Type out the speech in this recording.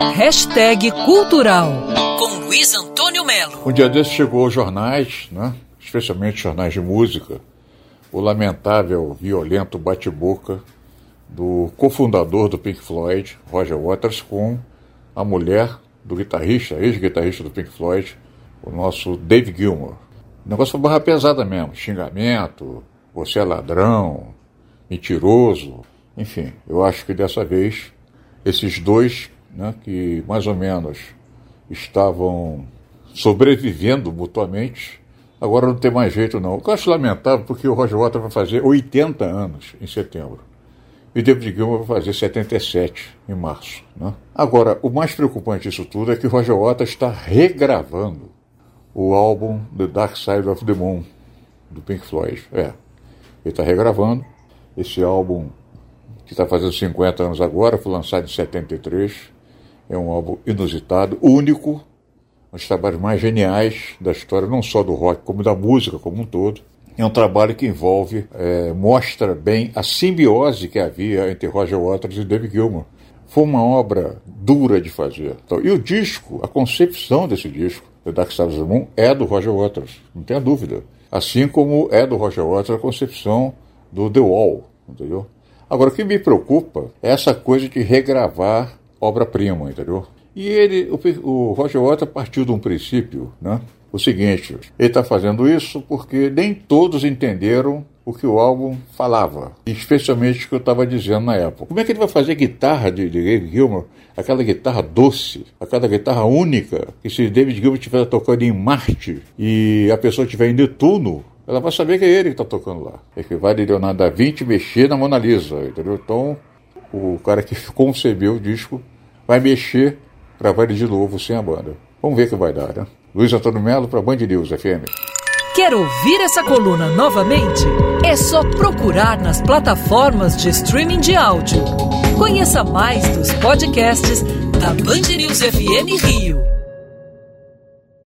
Hashtag Cultural com Luiz Antônio Melo. Um dia desse chegou aos jornais, né? especialmente jornais de música, o lamentável, violento bate-boca do cofundador do Pink Floyd, Roger Waters, com a mulher do guitarrista, ex-guitarrista do Pink Floyd, o nosso Dave Gilmour. O negócio foi barra pesada mesmo, xingamento, você é ladrão, mentiroso, enfim, eu acho que dessa vez esses dois, né, que mais ou menos estavam sobrevivendo mutuamente, agora não tem mais jeito não. Eu acho lamentável porque o Roger Waters vai fazer 80 anos em setembro. E David Gilmour vai fazer 77 em março. Né? Agora, o mais preocupante disso tudo é que o Roger Waters está regravando o álbum The Dark Side of the Moon, do Pink Floyd. É, ele está regravando esse álbum que está fazendo 50 anos agora, foi lançado em 73. É um álbum inusitado, único, um dos trabalhos mais geniais da história, não só do rock, como da música como um todo. É um trabalho que envolve, é, mostra bem a simbiose que havia entre Roger Waters e David Gilmour. Foi uma obra dura de fazer. Então, e o disco, a concepção desse disco, The Dark Side of the Moon, é do Roger Waters, não tenha dúvida. Assim como é do Roger Waters a concepção do The Wall, entendeu? Agora, o que me preocupa é essa coisa de regravar obra-prima, entendeu? E ele, o, o Roger Waters partiu de um princípio, né? O seguinte, ele está fazendo isso porque nem todos entenderam o que o álbum falava, especialmente o que eu estava dizendo na época. Como é que ele vai fazer guitarra de, de David Gilmour, aquela guitarra doce, aquela guitarra única, que se David Gilmour estiver tocando em Marte e a pessoa estiver em Netuno, ela vai saber que é ele que está tocando lá. Vai de Leonardo da Vinci mexer na Mona Lisa, entendeu? Então, o cara que concebeu o disco vai mexer, gravar ele de novo sem a banda. Vamos ver o que vai dar, né? Luiz Antônio Melo para Band News FM. Quer ouvir essa coluna novamente? É só procurar nas plataformas de streaming de áudio. Conheça mais dos podcasts da Band News FM Rio.